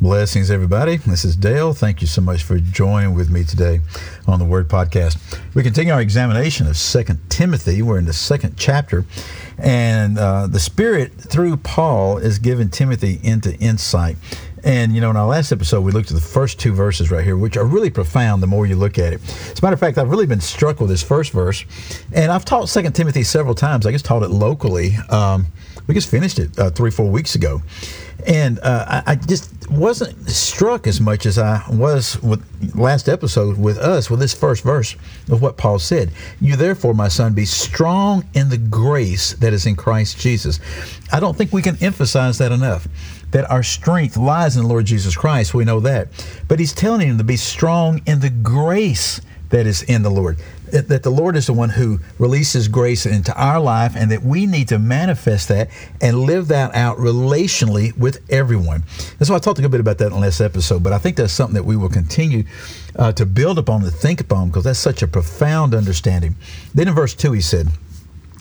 Blessings, everybody. This is Dale. Thank you so much for joining with me today on the Word Podcast. We continue our examination of Second Timothy. We're in the second chapter, and uh, the Spirit, through Paul, is giving Timothy into insight. And, you know, in our last episode, we looked at the first two verses right here, which are really profound the more you look at it. As a matter of fact, I've really been struck with this first verse. And I've taught Second Timothy several times. I just taught it locally. Um, we just finished it uh, three, four weeks ago. And uh, I, I, just wasn't struck as much as I was with last episode with us with this first verse of what Paul said. You therefore, my son, be strong in the grace that is in Christ Jesus. I don't think we can emphasize that enough. That our strength lies in the Lord Jesus Christ. We know that. But he's telling him to be strong in the grace that is in the Lord that the Lord is the one who releases grace into our life and that we need to manifest that and live that out relationally with everyone. And so I talked a bit about that in the last episode, but I think that's something that we will continue uh, to build upon, to think upon, because that's such a profound understanding. Then in verse 2, he said,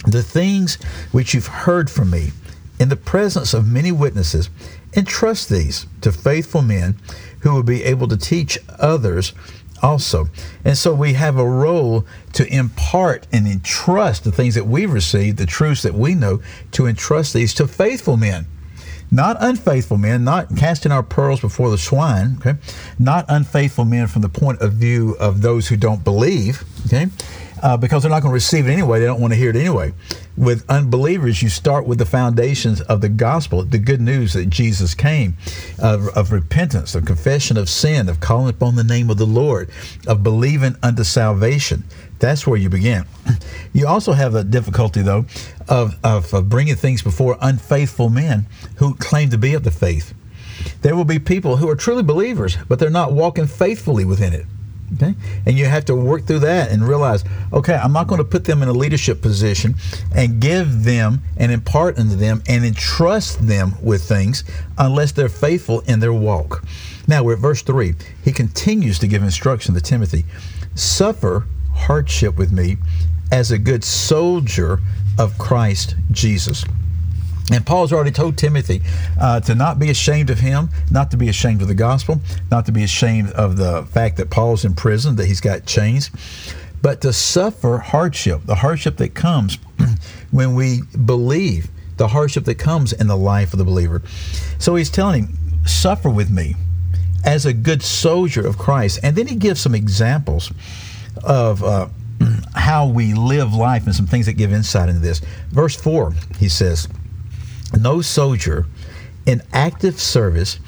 The things which you've heard from me in the presence of many witnesses, entrust these to faithful men who will be able to teach others also. And so we have a role to impart and entrust the things that we've received, the truths that we know, to entrust these to faithful men. Not unfaithful men, not casting our pearls before the swine, okay? Not unfaithful men from the point of view of those who don't believe, okay? uh, because they're not going to receive it anyway. They don't want to hear it anyway. With unbelievers, you start with the foundations of the gospel, the good news that Jesus came, of, of repentance, of confession of sin, of calling upon the name of the Lord, of believing unto salvation. That's where you begin. You also have a difficulty, though, of, of, of bringing things before unfaithful men who claim to be of the faith. There will be people who are truly believers, but they're not walking faithfully within it. Okay? And you have to work through that and realize, okay, I'm not going to put them in a leadership position and give them and impart into them and entrust them with things unless they're faithful in their walk. Now we're at verse 3. He continues to give instruction to Timothy suffer hardship with me as a good soldier of Christ Jesus. And Paul's already told Timothy uh, to not be ashamed of him, not to be ashamed of the gospel, not to be ashamed of the fact that Paul's in prison, that he's got chains, but to suffer hardship, the hardship that comes when we believe, the hardship that comes in the life of the believer. So he's telling him, suffer with me as a good soldier of Christ. And then he gives some examples of uh, how we live life and some things that give insight into this. Verse 4, he says, no soldier in active service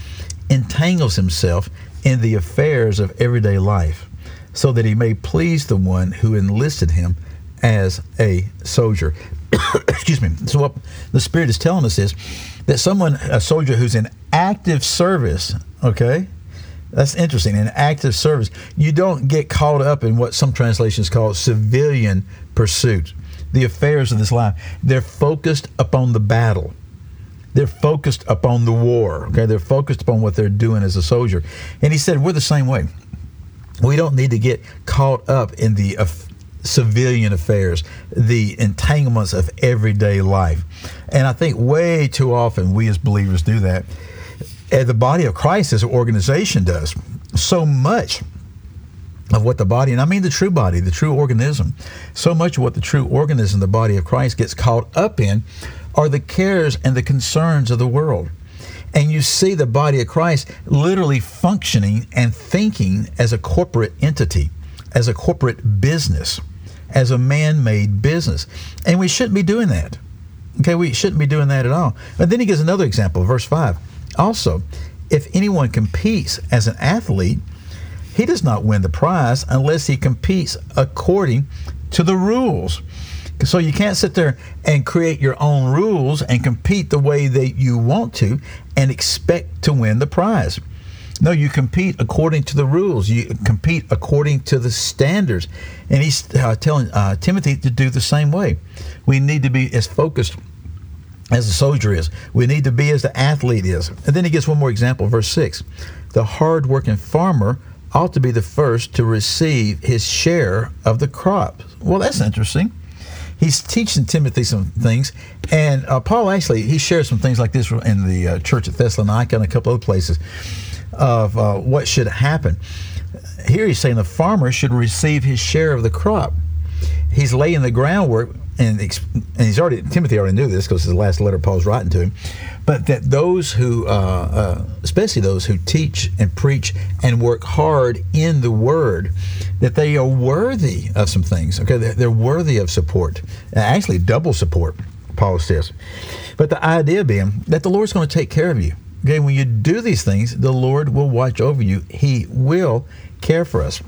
entangles himself in the affairs of everyday life so that he may please the one who enlisted him as a soldier. Excuse me. So, what the Spirit is telling us is that someone, a soldier who's in active service, okay, that's interesting. In active service, you don't get caught up in what some translations call civilian pursuit, the affairs of this life. They're focused upon the battle they're focused upon the war. Okay, they're focused upon what they're doing as a soldier. And he said, we're the same way. We don't need to get caught up in the civilian affairs, the entanglements of everyday life. And I think way too often we as believers do that. And the body of Christ as an organization does so much of what the body, and I mean the true body, the true organism, so much of what the true organism, the body of Christ, gets caught up in are the cares and the concerns of the world. And you see the body of Christ literally functioning and thinking as a corporate entity, as a corporate business, as a man made business. And we shouldn't be doing that. Okay, we shouldn't be doing that at all. But then he gives another example, verse 5. Also, if anyone competes as an athlete, he does not win the prize unless he competes according to the rules. So you can't sit there and create your own rules and compete the way that you want to and expect to win the prize. No, you compete according to the rules. You compete according to the standards. And he's uh, telling uh, Timothy to do the same way. We need to be as focused as the soldier is. We need to be as the athlete is. And then he gives one more example, verse 6. The hard-working farmer ought to be the first to receive his share of the crop. Well, that's interesting he's teaching Timothy some things, and uh, Paul actually he shares some things like this in the uh, church at Thessalonica and a couple other places. of uh, what should happen. Here he's saying the farmer should receive his share of the crop. He's laying the groundwork, and, he's already Timothy already knew this because his last letter Paul's writing to him. But that those who, uh, uh, especially those who teach and preach and work hard in the Word, that they are worthy of some things. Okay, they're, they're worthy of support, actually double support. Paul says. But the idea being that the Lord's going to take care of you. Okay, when you do these things, the Lord will watch over you. He will care for us.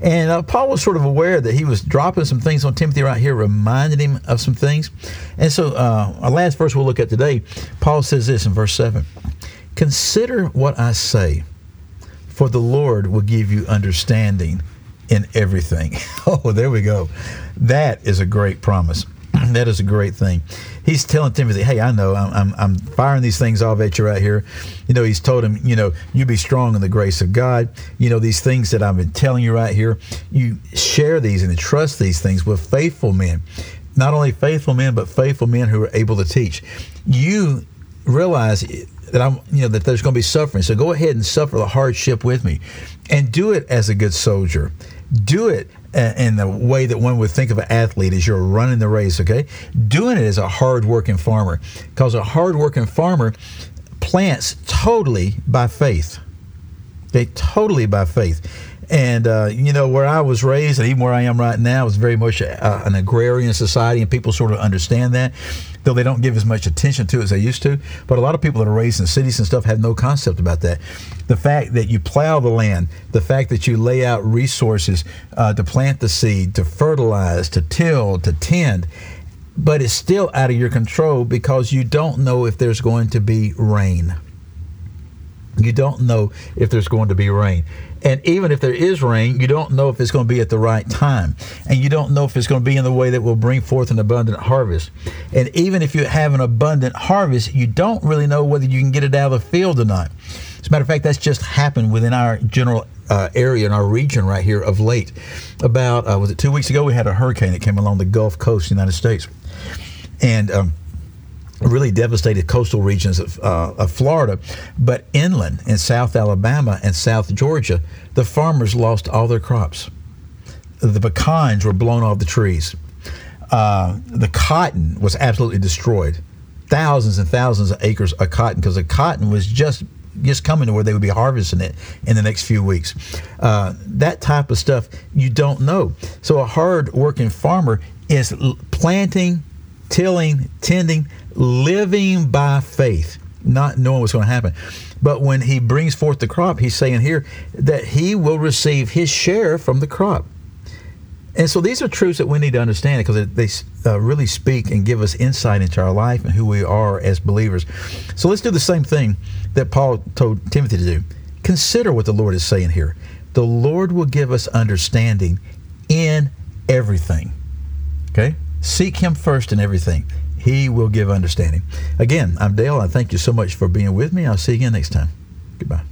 And uh, Paul was sort of aware that he was dropping some things on Timothy right here, reminding him of some things. And so, uh, our last verse we'll look at today, Paul says this in verse 7 Consider what I say, for the Lord will give you understanding in everything. oh, there we go. That is a great promise. that is a great thing. He's telling Timothy, "Hey, I know I'm, I'm, I'm firing these things off at you right here." You know, he's told him, "You know, you be strong in the grace of God." You know, these things that I've been telling you right here, you share these and trust these things with faithful men. Not only faithful men, but faithful men who are able to teach. You realize that I'm, you know, that there's going to be suffering. So go ahead and suffer the hardship with me, and do it as a good soldier. Do it in the way that one would think of an athlete as you're running the race, okay? Doing it as a hard-working farmer, because a hard-working farmer plants totally by faith. They totally by faith. And uh, you know where I was raised, and even where I am right now, is very much a, an agrarian society, and people sort of understand that though they don't give as much attention to as they used to. But a lot of people that are raised in cities and stuff have no concept about that. The fact that you plow the land, the fact that you lay out resources uh, to plant the seed, to fertilize, to till, to tend, but it's still out of your control because you don't know if there's going to be rain. You don't know if there's going to be rain. And even if there is rain, you don't know if it's going to be at the right time. And you don't know if it's going to be in the way that will bring forth an abundant harvest. And even if you have an abundant harvest, you don't really know whether you can get it out of the field or not. As a matter of fact, that's just happened within our general uh, area in our region right here of late. About, uh, was it two weeks ago, we had a hurricane that came along the Gulf Coast the United States. And um, really devastated coastal regions of, uh, of, Florida, but inland in South Alabama and South Georgia, the farmers lost all their crops. The pecans were blown off the trees. Uh, the cotton was absolutely destroyed. Thousands and thousands of acres of cotton because the cotton was just just coming to where they would be harvesting it in the next few weeks. Uh, that type of stuff you don't know. So a hard working farmer is planting, tilling, tending, living by faith, not knowing what's going to happen. But when he brings forth the crop, he's saying here that he will receive his share from the crop. And so these are truths that we need to understand because they uh, really speak and give us insight into our life and who we are as believers. So let's do the same thing that Paul told Timothy to do. Consider what the Lord is saying here. The Lord will give us understanding in everything. Okay? Seek Him first in everything. He will give understanding. Again, I'm Dale. I thank you so much for being with me. I'll see you again next time. Goodbye.